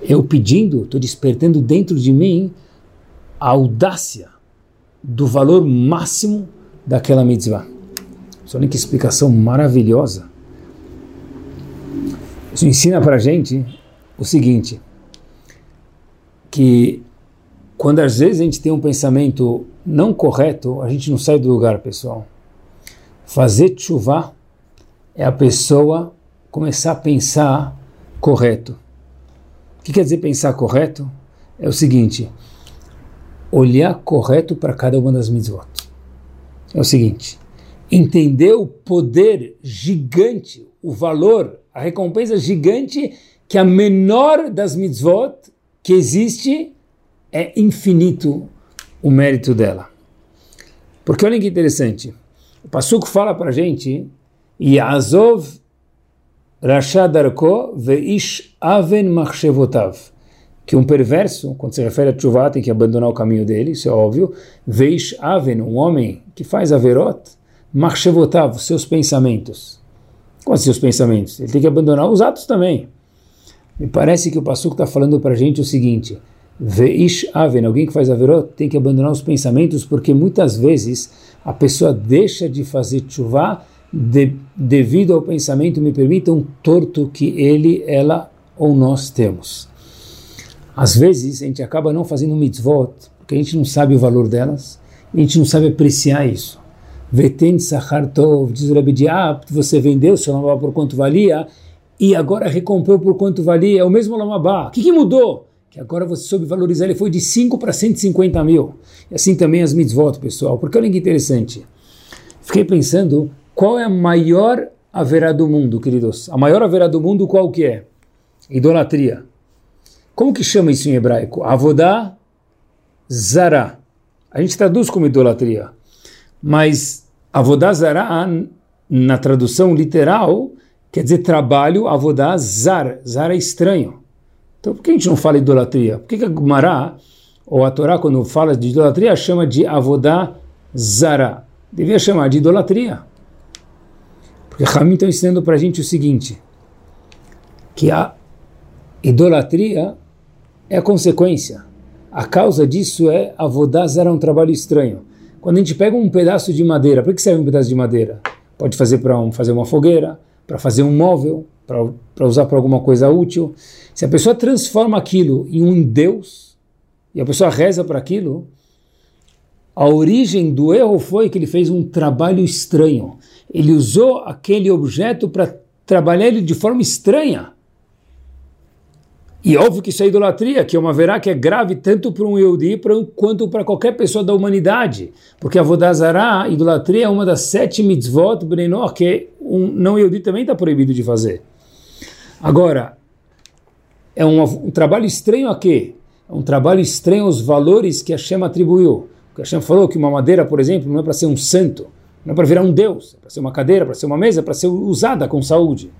Eu pedindo, estou despertando dentro de mim a audácia do valor máximo daquela mitzvah. Só que explicação maravilhosa. Isso ensina para gente o seguinte, que quando às vezes a gente tem um pensamento não correto, a gente não sai do lugar, pessoal. Fazer chuva é a pessoa começar a pensar correto. O que quer dizer pensar correto? É o seguinte: olhar correto para cada uma das mitzvot. É o seguinte: entender o poder gigante, o valor a recompensa gigante que a menor das mitzvot que existe é infinito o mérito dela. Porque olha que interessante, o Passuco fala para a gente, Yazov Rashad Arko Veish Aven Machshevotav, que um perverso, quando se refere a Tchuvá, tem que abandonar o caminho dele, isso é óbvio, Veish Aven, um homem que faz Averot, Machshevotav, seus pensamentos. Assim os pensamentos? Ele tem que abandonar os atos também. Me parece que o Passuco está falando para a gente o seguinte: Veish Aven, alguém que faz Averot, tem que abandonar os pensamentos, porque muitas vezes a pessoa deixa de fazer Tchuvá de, devido ao pensamento, me permitam, torto que ele, ela ou nós temos. Às vezes a gente acaba não fazendo mitzvot, porque a gente não sabe o valor delas, a gente não sabe apreciar isso. Veten Sachar diz o de ah, você vendeu seu lamabá por quanto valia e agora recomprou por quanto valia, é o mesmo lamabá. O que, que mudou? Que agora você soube valorizar, ele foi de 5 para 150 mil. E assim também as mitzvot, pessoal. Porque olha que interessante. Fiquei pensando, qual é a maior haverá do mundo, queridos? A maior haverá do mundo qual que é? Idolatria. Como que chama isso em hebraico? Avodá Zara. A gente traduz como idolatria. Mas Avodá Zará, na tradução literal, quer dizer trabalho, Avodá Zar. Zar é estranho. Então por que a gente não fala idolatria? Por que, que a Gumará, ou a Torá, quando fala de idolatria, chama de Avodá Zará? Devia chamar de idolatria. Porque Hamim está ensinando para a gente o seguinte, que a idolatria é a consequência. A causa disso é Avodá Zara, um trabalho estranho. Quando a gente pega um pedaço de madeira, para que serve um pedaço de madeira? Pode fazer para um, fazer uma fogueira, para fazer um móvel, para usar para alguma coisa útil. Se a pessoa transforma aquilo em um Deus, e a pessoa reza para aquilo, a origem do erro foi que ele fez um trabalho estranho. Ele usou aquele objeto para trabalhar ele de forma estranha. E óbvio que isso é idolatria, que é uma verá que é grave tanto para um Yehudi quanto para qualquer pessoa da humanidade. Porque a Vodazara, idolatria, é uma das sete mitzvot Brenor, que um não Yehudi também está proibido de fazer. Agora, é um, um, trabalho estranho a quê? É um trabalho estranho aos valores que Hashem atribuiu. Porque Hashem falou que uma madeira, por exemplo, não é para ser um santo, não é para virar um deus, é para ser uma cadeira, para ser uma mesa, para ser usada com saúde.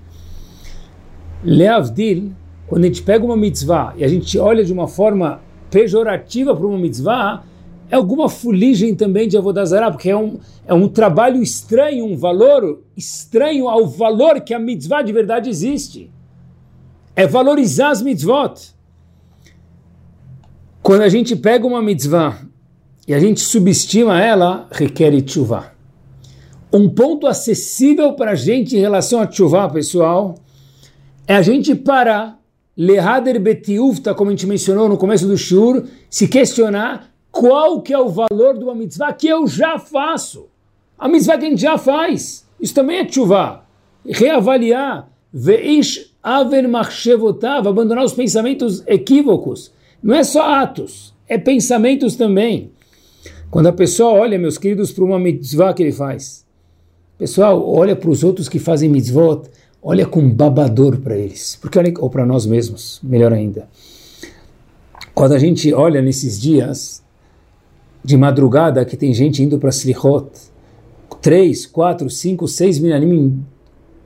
Leavdil quando a gente pega uma mitzvah e a gente olha de uma forma pejorativa para uma mitzvah, é alguma fuligem também de Avodazará, porque é um, é um trabalho estranho, um valor estranho ao valor que a mitzvah de verdade existe. É valorizar as mitzvot. Quando a gente pega uma mitzvah e a gente subestima ela, requer tshuva. Um ponto acessível para a gente em relação a tshuva, pessoal, é a gente parar Lehader Betiufta, como a gente mencionou no começo do Shur, se questionar qual que é o valor de uma mitzvah que eu já faço. A mitzvah que a gente já faz. Isso também é tshuva. Reavaliar. Veish aver machshevotav, abandonar os pensamentos equívocos. Não é só atos, é pensamentos também. Quando a pessoa olha, meus queridos, para uma mitzvah que ele faz. Pessoal, olha para os outros que fazem mitzvot olha com babador para eles, porque olha, ou para nós mesmos, melhor ainda. Quando a gente olha nesses dias de madrugada que tem gente indo para Slichot, três, quatro, cinco, seis minanim,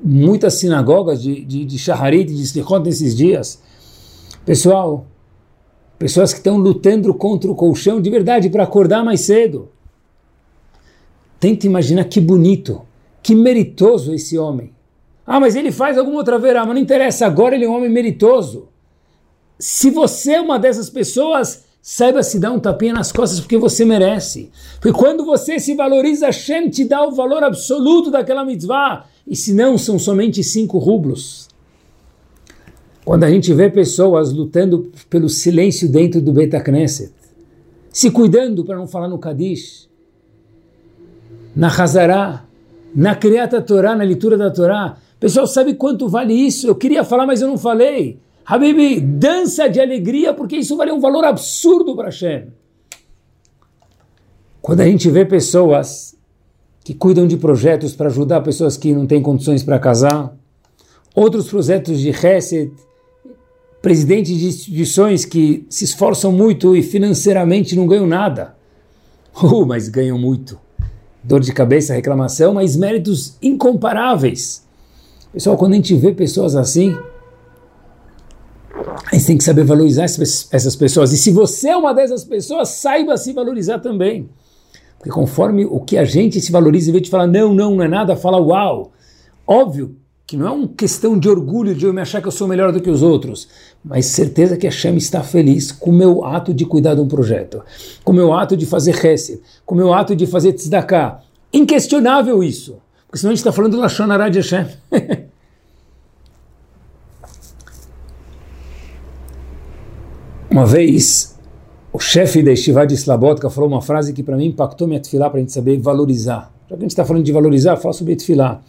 muitas sinagogas de, de, de Shaharit, de Slichot nesses dias. Pessoal, pessoas que estão lutando contra o colchão de verdade para acordar mais cedo. Tenta imaginar que bonito, que meritoso esse homem ah, mas ele faz alguma outra verá, mas não interessa, agora ele é um homem meritoso. Se você é uma dessas pessoas, saiba se dar um tapinha nas costas porque você merece. Porque quando você se valoriza, Hashem te dá o valor absoluto daquela mitzvah. E se não, são somente cinco rublos. Quando a gente vê pessoas lutando pelo silêncio dentro do Beit Knesset, se cuidando para não falar no Kadish, na Hazará, na Criata Torá, na leitura da Torá, Pessoal, sabe quanto vale isso? Eu queria falar, mas eu não falei. Habibi, dança de alegria, porque isso vale um valor absurdo para Hashem. Quando a gente vê pessoas que cuidam de projetos para ajudar pessoas que não têm condições para casar, outros projetos de Reset, presidentes de instituições que se esforçam muito e financeiramente não ganham nada. *laughs* Uh, mas ganham muito. Dor de cabeça, reclamação, mas méritos incomparáveis. Pessoal, quando a gente vê pessoas assim, a gente tem que saber valorizar essas pessoas. E se você é uma dessas pessoas, saiba se valorizar também. Porque conforme o que a gente se valoriza, em vez de falar não, não, não é nada, fala uau. Óbvio que não é uma questão de orgulho de eu me achar que eu sou melhor do que os outros, mas certeza que a Hashem está feliz com o meu ato de cuidar de um projeto, com o meu ato de fazer Hesed, com o meu ato de fazer tzedakah. Inquestionável isso, porque senão a gente está falando do Lashon Hara de Hashem. Uma vez, o chefe da Estivá de Slabotka falou uma frase que para mim impactou minha tefilá para a gente saber valorizar. Já que a gente está falando de valorizar, fala sobre tefilá.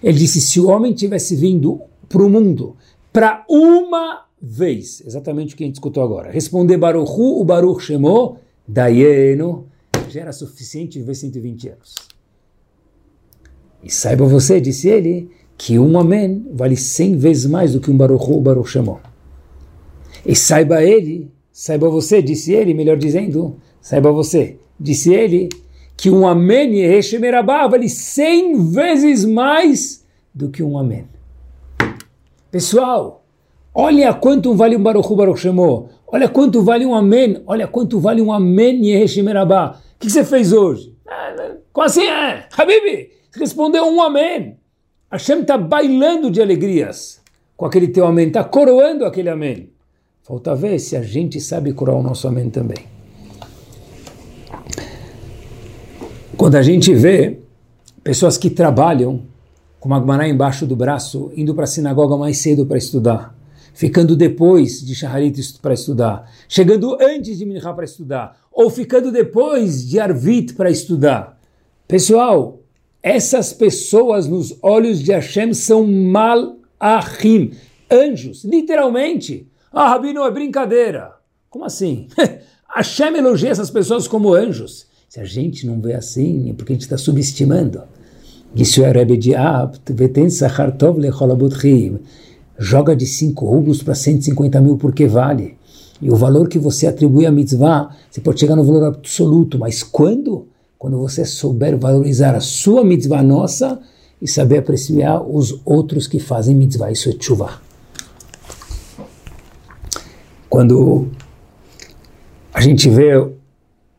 Ele disse: se o homem tivesse vindo para o mundo para uma vez, exatamente o que a gente escutou agora, responder Baruchu, o Baruch chamou, Dayeno, já era suficiente viver 120 anos. E saiba você, disse ele, que um Amém vale 100 vezes mais do que um Baruchu, o Baruch. E saiba ele, saiba você, disse ele, melhor dizendo, saiba você, disse ele, que um amém Yeheshemerabá vale 100 vezes mais do que um amém. Pessoal, olha quanto vale um Baruch Baruch olha quanto vale um amém, olha quanto vale um amém Yeheshemerabá. O que você fez hoje? Como assim é? Habibi, respondeu um amém. Hashem está bailando de alegrias com aquele teu amém, está coroando aquele amém. Falta ver se a gente sabe coroar o nosso amém também. Quando a gente vê pessoas que trabalham com uma Gemara embaixo do braço, indo para a sinagoga mais cedo para estudar, ficando depois de Shaharit para estudar, chegando antes de Minha para estudar, ou ficando depois de Arvit para estudar. Pessoal, essas pessoas nos olhos de Hashem são malachim, anjos, literalmente. Ah, Rabi, não é brincadeira. Como assim? *laughs* Hashem elogia essas pessoas como anjos. Se a gente não vê assim, é porque a gente está subestimando. Isso é Rebbe de Joga de 5 rublos para 150 mil porque vale. E o valor que você atribui à mitzvah, você pode chegar no valor absoluto, mas quando? Quando você souber valorizar a sua mitzvah nossa e saber apreciar os outros que fazem mitzvah. Isso é chuva. Quando a gente vê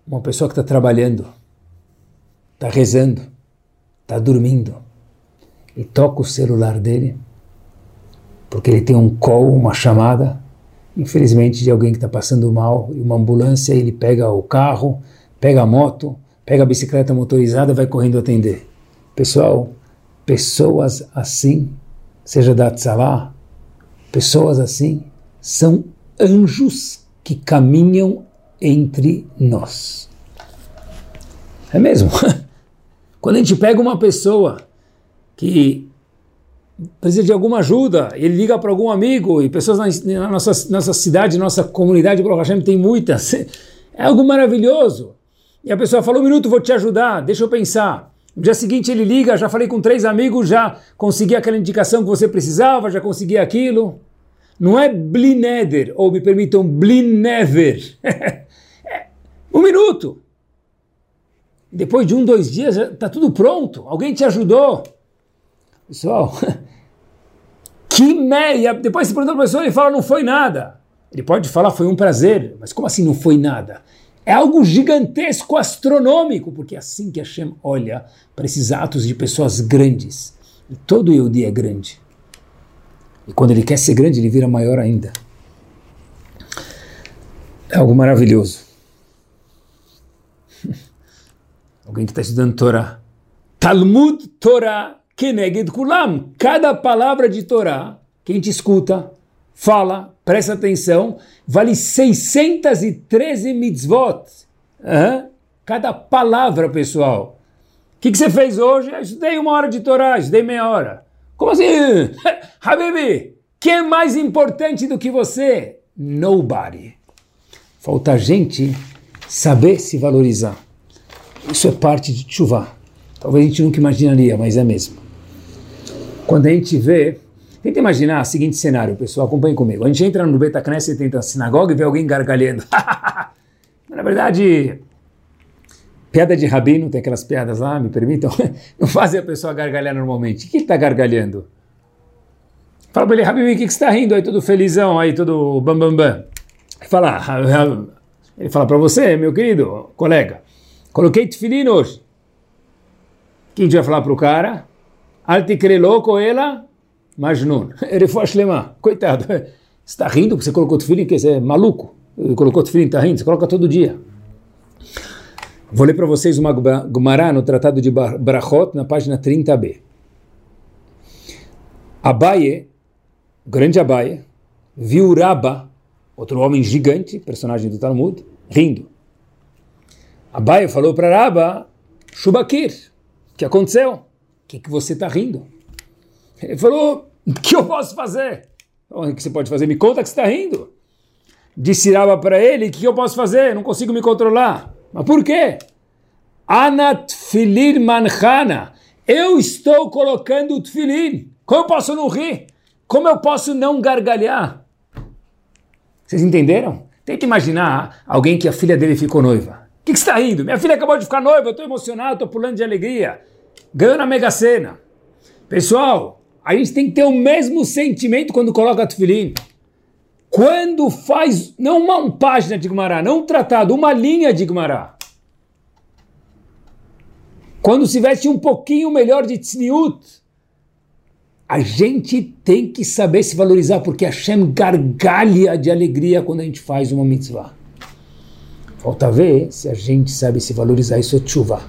uma pessoa que está trabalhando, está rezando, está dormindo e toca o celular dele, porque ele tem um call, uma chamada, infelizmente de alguém que está passando mal, e uma ambulância, ele pega o carro, pega a moto, pega a bicicleta motorizada vai correndo atender. Pessoal, pessoas assim, seja da Tzalá, pessoas assim, são anjos que caminham entre nós. É mesmo. *laughs* Quando a gente pega uma pessoa que precisa de alguma ajuda, ele liga para algum amigo, e pessoas na, na nossa, nossa cidade, nossa comunidade, Baruch Hashem, tem muitas, *laughs* é algo maravilhoso. E a pessoa fala, um minuto, vou te ajudar, deixa eu pensar. No dia seguinte ele liga, já falei com três amigos, já consegui aquela indicação que você precisava, já consegui aquilo. Não é blineder, ou me permitam, blinever. *laughs* Um minuto. Depois de um, dois dias, está tudo pronto. Alguém te ajudou. Pessoal, *laughs* que meia. Depois se pergunta para a pessoa, ele fala, não foi nada. Ele pode falar, foi um prazer. Mas como assim não foi nada? É algo gigantesco, astronômico, porque é assim que Hashem olha para esses atos de pessoas grandes. E todo Yehudi é grande. E quando ele quer ser grande, ele vira maior ainda. É algo maravilhoso. *laughs* Alguém que está estudando Torá. Talmud Torá Keneged Kulam. Cada palavra de Torá que a gente escuta, fala, presta atenção, vale 613 mitzvot. Uhum. Cada palavra, pessoal. O que, que, você fez hoje? Eu estudei uma hora de Torá, estudei meia hora. Como assim? *laughs* Habibi, quem é mais importante do que você? Nobody. Falta gente saber se valorizar. Isso é parte de chuva. Talvez a gente nunca imaginaria, mas é mesmo. Quando a gente vê Tenta imaginar o seguinte cenário, pessoal, acompanhe comigo. A gente entra no Betacnes, tenta a sinagoga e vê alguém gargalhando. *laughs* Na verdade, piada de rabino, tem aquelas piadas lá, me permitam, *laughs* não fazem a pessoa gargalhar normalmente. O que ele está gargalhando? Fala para ele, Rabino, o que, você está rindo aí, todo felizão, aí, todo bam, bam, bam. Fala, ele fala para você, meu querido colega, coloquei tefilim hoje. O que a gente vai falar para o cara? Alti louco ela, Majnun. *laughs* Ele foi Shlema. Coitado. *laughs* Você está rindo porque você colocou tefilim, que você é maluco. Ele colocou tefilim, está rindo, você coloca todo dia. Vou ler para vocês uma Gumará no Tratado de Brachot, na página 30b. Abaye, grande Abaye, viu Raba, outro homem gigante, personagem do Talmud, rindo. Abaye falou para Raba, Shubakir, o que aconteceu? O que, que você está rindo? Ele falou, o que eu posso fazer? O que você pode fazer? Me conta que você está rindo. Disse Raba para ele, o que eu posso fazer? Não consigo me controlar. Mas por quê? Anat filir manchana. Eu estou colocando o tefilin. Como eu posso não rir? Como eu posso não gargalhar? Vocês entenderam? Tenta imaginar alguém que a filha dele ficou noiva. O que, que está rindo? Minha filha acabou de ficar noiva, eu estou emocionado, estou pulando de alegria. Ganhou na Mega Sena. Pessoal, a gente tem que ter o mesmo sentimento quando coloca tefilin. Quando faz, não uma página de Gumará, não um tratado, uma linha de Gumará. Quando se veste um pouquinho melhor de tzniut, a gente tem que saber se valorizar, porque Hashem gargalha de alegria quando a gente faz uma mitzvah. Falta ver se a gente sabe se valorizar isso é chuva.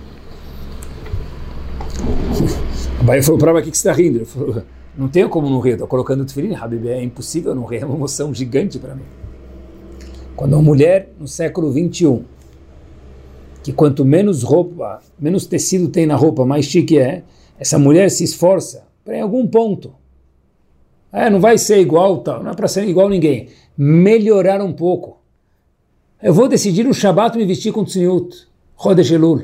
A Bahia falou para mim, o que você está rindo? Ele falou, não tenho como não rir, estou colocando tefilim, Habib, é impossível não rir, é uma emoção gigante para mim. Quando uma mulher, no século 21, que quanto menos roupa, menos tecido tem na roupa, mais chique é, essa mulher se esforça para em algum ponto. É, não vai ser igual, tal, não é para ser igual ninguém. Melhorar um pouco. Eu vou decidir no Shabat me vestir com tzniut, Rodesh Elul.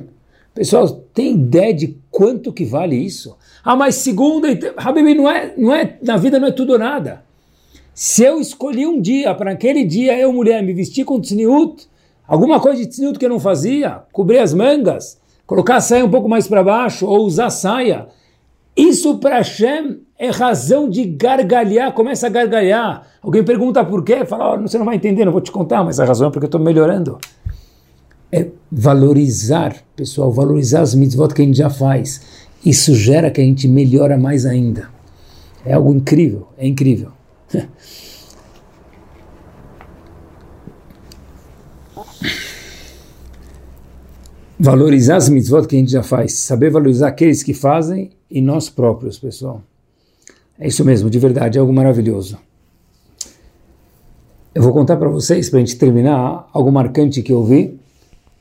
Pessoal, tem ideia de quanto que vale isso? Ah, mas segunda, Habib, não é, não é, na vida não é tudo ou nada. Se eu escolhi um dia, para aquele dia eu, mulher, me vestir com tzniut, alguma coisa de tzniut que eu não fazia, cobrir as mangas, colocar a saia um pouco mais para baixo, ou usar saia, isso para Hashem é razão de gargalhar, começa a gargalhar. Alguém pergunta por quê, fala, oh, você não vai entender, não vou te contar, mas a razão é porque eu estou melhorando. É valorizar, pessoal, valorizar as mitzvot que a gente já faz. Isso gera que a gente melhora mais ainda. É algo incrível, é incrível. *laughs* valorizar as mitzvot que a gente já faz, saber valorizar aqueles que fazem e nós próprios, pessoal. É isso mesmo, de verdade, é algo maravilhoso. Eu vou contar para vocês, para a gente terminar, algo marcante que eu vi,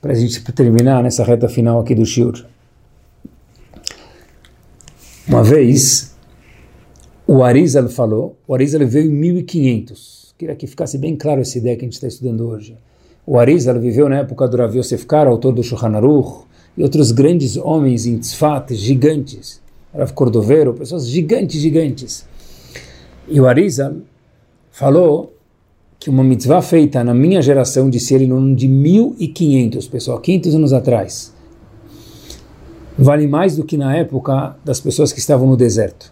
para a gente terminar nessa reta final aqui do Shur. Uma vez, o Arizal falou, o Arizal veio em 1500. Queria que ficasse bem claro essa ideia que a gente está estudando hoje. O Arizal viveu na época do Rav Yosef autor do Shulchan Aruch, e outros grandes homens em Tzfat, gigantes. Rav Cordovero, pessoas gigantes, gigantes. E o Arizal falou que uma mitzvah feita na minha geração, disse ele, no ano de 1500, pessoal, 500 anos atrás, vale mais do que na época das pessoas que estavam no deserto.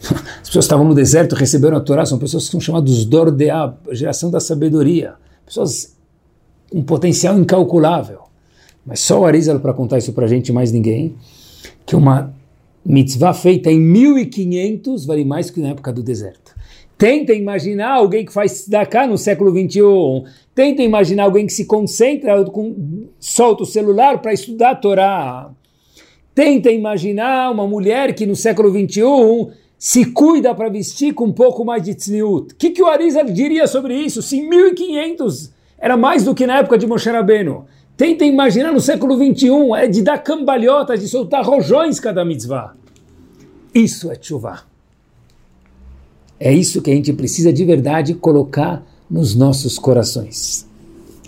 *laughs* As pessoas estavam no deserto receberam a Torá, são pessoas que são chamadas Dordeab, geração da sabedoria, pessoas com potencial incalculável. Mas só o Arizal para contar isso para a gente, mais ninguém, que uma mitzvah feita em 1500 vale mais que na época do deserto. Tenta imaginar alguém que faz cá no século 21. Tenta imaginar alguém que se concentra, solta o celular para estudar a Torá. Tenta imaginar uma mulher que no século 21 se cuida para vestir com um pouco mais de tzniut. O que, que o Arizal diria sobre isso? Se 1500 era mais do que na época de Moshe Rabbeinu. Tenta imaginar no século 21, é de dar cambalhotas, de soltar rojões cada mitzvah. Isso é tshuva. É isso que a gente precisa de verdade colocar nos nossos corações.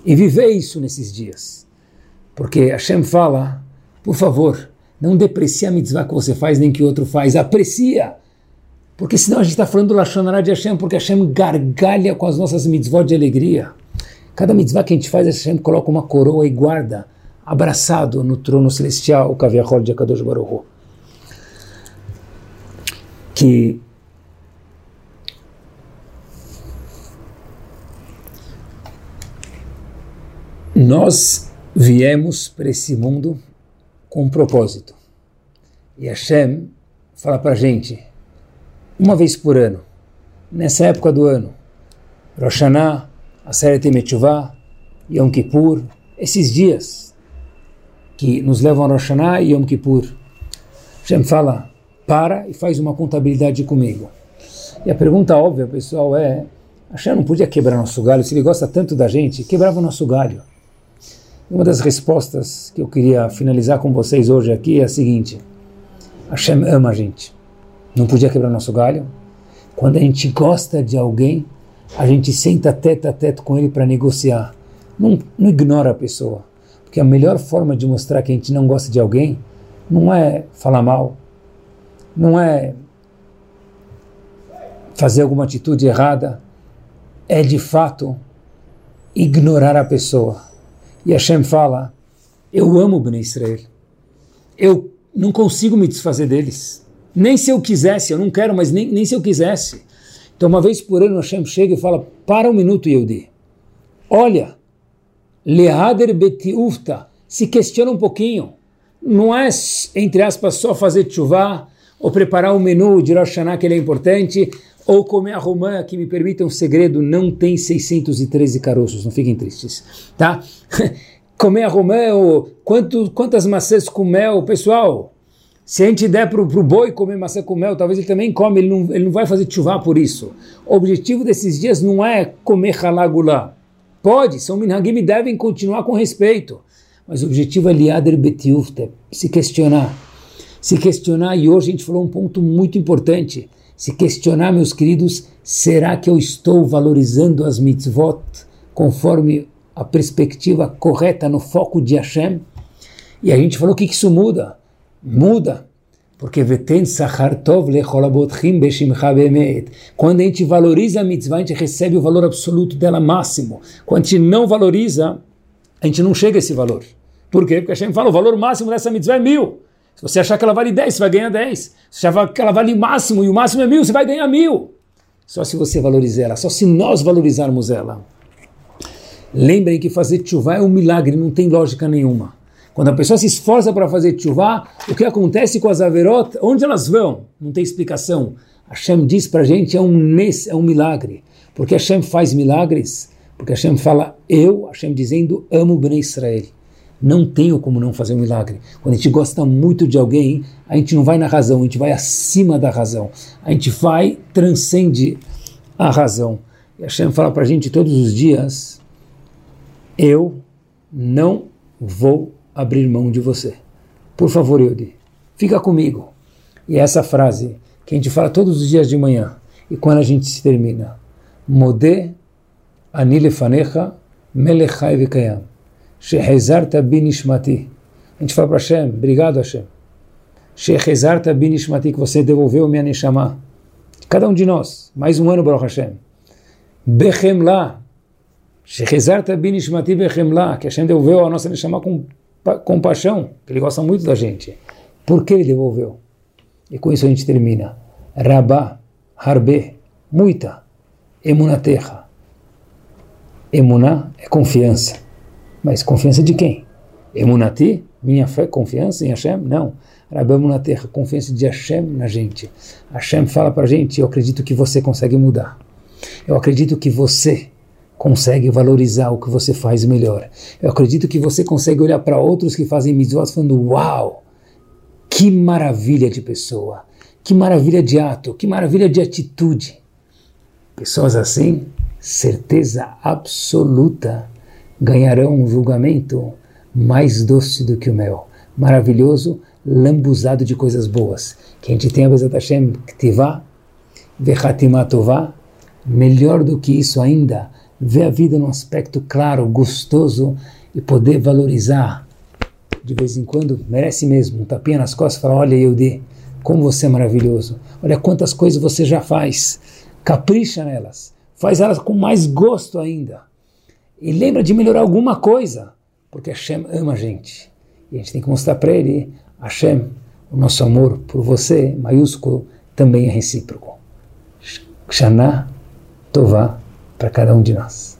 E viver isso nesses dias. Porque Hashem fala, por favor, não deprecia a mitzvah que você faz nem que outro faz, aprecia Porque senão a gente está falando do Lashonará de Hashem, porque Hashem gargalha com as nossas mitzvot de alegria. Cada mitzvah que a gente faz, Hashem coloca uma coroa e guarda, abraçado no trono celestial, o Kaviachol de Akadosh Baruch Que nós viemos para esse mundo com um propósito. E Hashem fala para a gente, uma vez por ano, nessa época do ano, Rosh Hashanah, Aseret Metchuvah, Yom Kippur, esses dias que nos levam a Rosh Hashanah e Yom Kippur. Hashem fala, para e faz uma contabilidade comigo. E a pergunta óbvia, pessoal, é, Hashem não podia quebrar nosso galho, se ele gosta tanto da gente, quebrava o nosso galho. Uma das respostas que eu queria finalizar com vocês hoje aqui é a seguinte, Hashem ama a gente não podia quebrar nosso galho. Quando a gente gosta de alguém, a gente senta teto a teto com ele para negociar. Não, não ignora a pessoa. Porque a melhor forma de mostrar que a gente não gosta de alguém não é falar mal, não é fazer alguma atitude errada, é de fato ignorar a pessoa. E Hashem fala: Eu amo Bnei Israel, eu não consigo me desfazer deles. Nem se eu quisesse, eu não quero, mas nem, nem se eu quisesse. Então, uma vez por ano, Hashem chega e fala: Para um minuto, Yehudi. Olha, Leader betiufta, se questiona um pouquinho. Não é, entre aspas, só fazer chuvá, ou preparar um menu de Rosh que ele é importante, ou comer a romã, que me permita um segredo, não tem 613 caroços, não fiquem tristes, tá? *laughs* comer a romã, ou quanto, quantas maçãs com mel, pessoal, se a gente der para o boi comer maçã com mel, talvez ele também come, ele não, ele não vai fazer chuvá por isso. O objetivo desses dias não é comer halagulá. Pode, são minhagim e devem continuar com respeito. Mas o objetivo é liader betiufte, se questionar. Se questionar, e hoje a gente falou um ponto muito importante. Se questionar, meus queridos, será que eu estou valorizando as mitzvot conforme a perspectiva correta no foco de Hashem? E a gente falou que isso muda muda. Porque veten sachar tov lecholabotchim beshimcha be'emet. Quando a gente valoriza a mitzvah, a gente recebe o valor absoluto dela máximo. Quando a gente não valoriza, a gente não chega a esse valor. Por quê? Porque gente fala, o valor máximo dessa mitzvah é mil. Se você achar que ela vale 10, você vai ganhar 10. Se achar que ela vale máximo e o máximo é mil, você vai ganhar mil. Só se você valorizar ela, só se nós valorizarmos ela. Lembrem que fazer chuva é um milagre, não tem lógica nenhuma. Quando a pessoa se esforça para fazer chuvá, o que acontece com as averot? Onde elas vão? Não tem explicação. Hashem diz para a gente, é um é um milagre. Porque Hashem faz milagres? Porque Hashem fala, eu, Hashem dizendo, amo Bnei Israel. Não tenho como não fazer um milagre. Quando a gente gosta muito de alguém, a gente não vai na razão, a gente vai acima da razão. A gente vai, transcende a razão. E Hashem fala para a gente todos os dias, eu não vou abrir mão de você. Por favor, Yudi, fica comigo. E essa frase que a gente fala todos os dias de manhã, e quando a gente se termina, Modé anilefanecha melechai vekayam, shehezarta binishmati. A gente fala para Hashem, obrigado Hashem. Shehezarta binishmati, que você devolveu minha neshama. Cada um de nós, mais um ano, Baruch Hashem. Bechemla, Shehezarta binishmati bechemla, que Hashem devolveu a nossa neshama com compaixão, que ele gosta muito da gente. Por que ele devolveu? E com isso a gente termina. Rabá, harbe, muita, emunaterra. Emuná é confiança. Mas confiança de quem? Emunati, minha fé, confiança em Hashem? Não. Rabá emunaterra, confiança de Hashem na gente. Hashem fala para gente, eu acredito que você consegue mudar. Eu acredito que você consegue valorizar o que você faz melhor. Eu acredito que você consegue olhar para outros que fazem mitzvot falando, uau, que maravilha de pessoa, que maravilha de ato, que maravilha de atitude. Pessoas assim, certeza absoluta, ganharão um julgamento mais doce do que o mel, maravilhoso, lambuzado de coisas boas. Que a gente tenha Bezat Hashem Ktivá, Vechatimatová, melhor do que isso ainda, ver a vida num aspecto claro, gostoso e poder valorizar. De vez em quando, merece mesmo um tapinha nas costas e falar: Olha, Yehudi, como você é maravilhoso. Olha quantas coisas você já faz. Capricha nelas. Faz elas com mais gosto ainda. E lembra de melhorar alguma coisa, porque Hashem ama a gente. E a gente tem que mostrar para ele, Hashem, o nosso amor por você, maiúsculo, também é recíproco. Shana Tová para cada um de nós.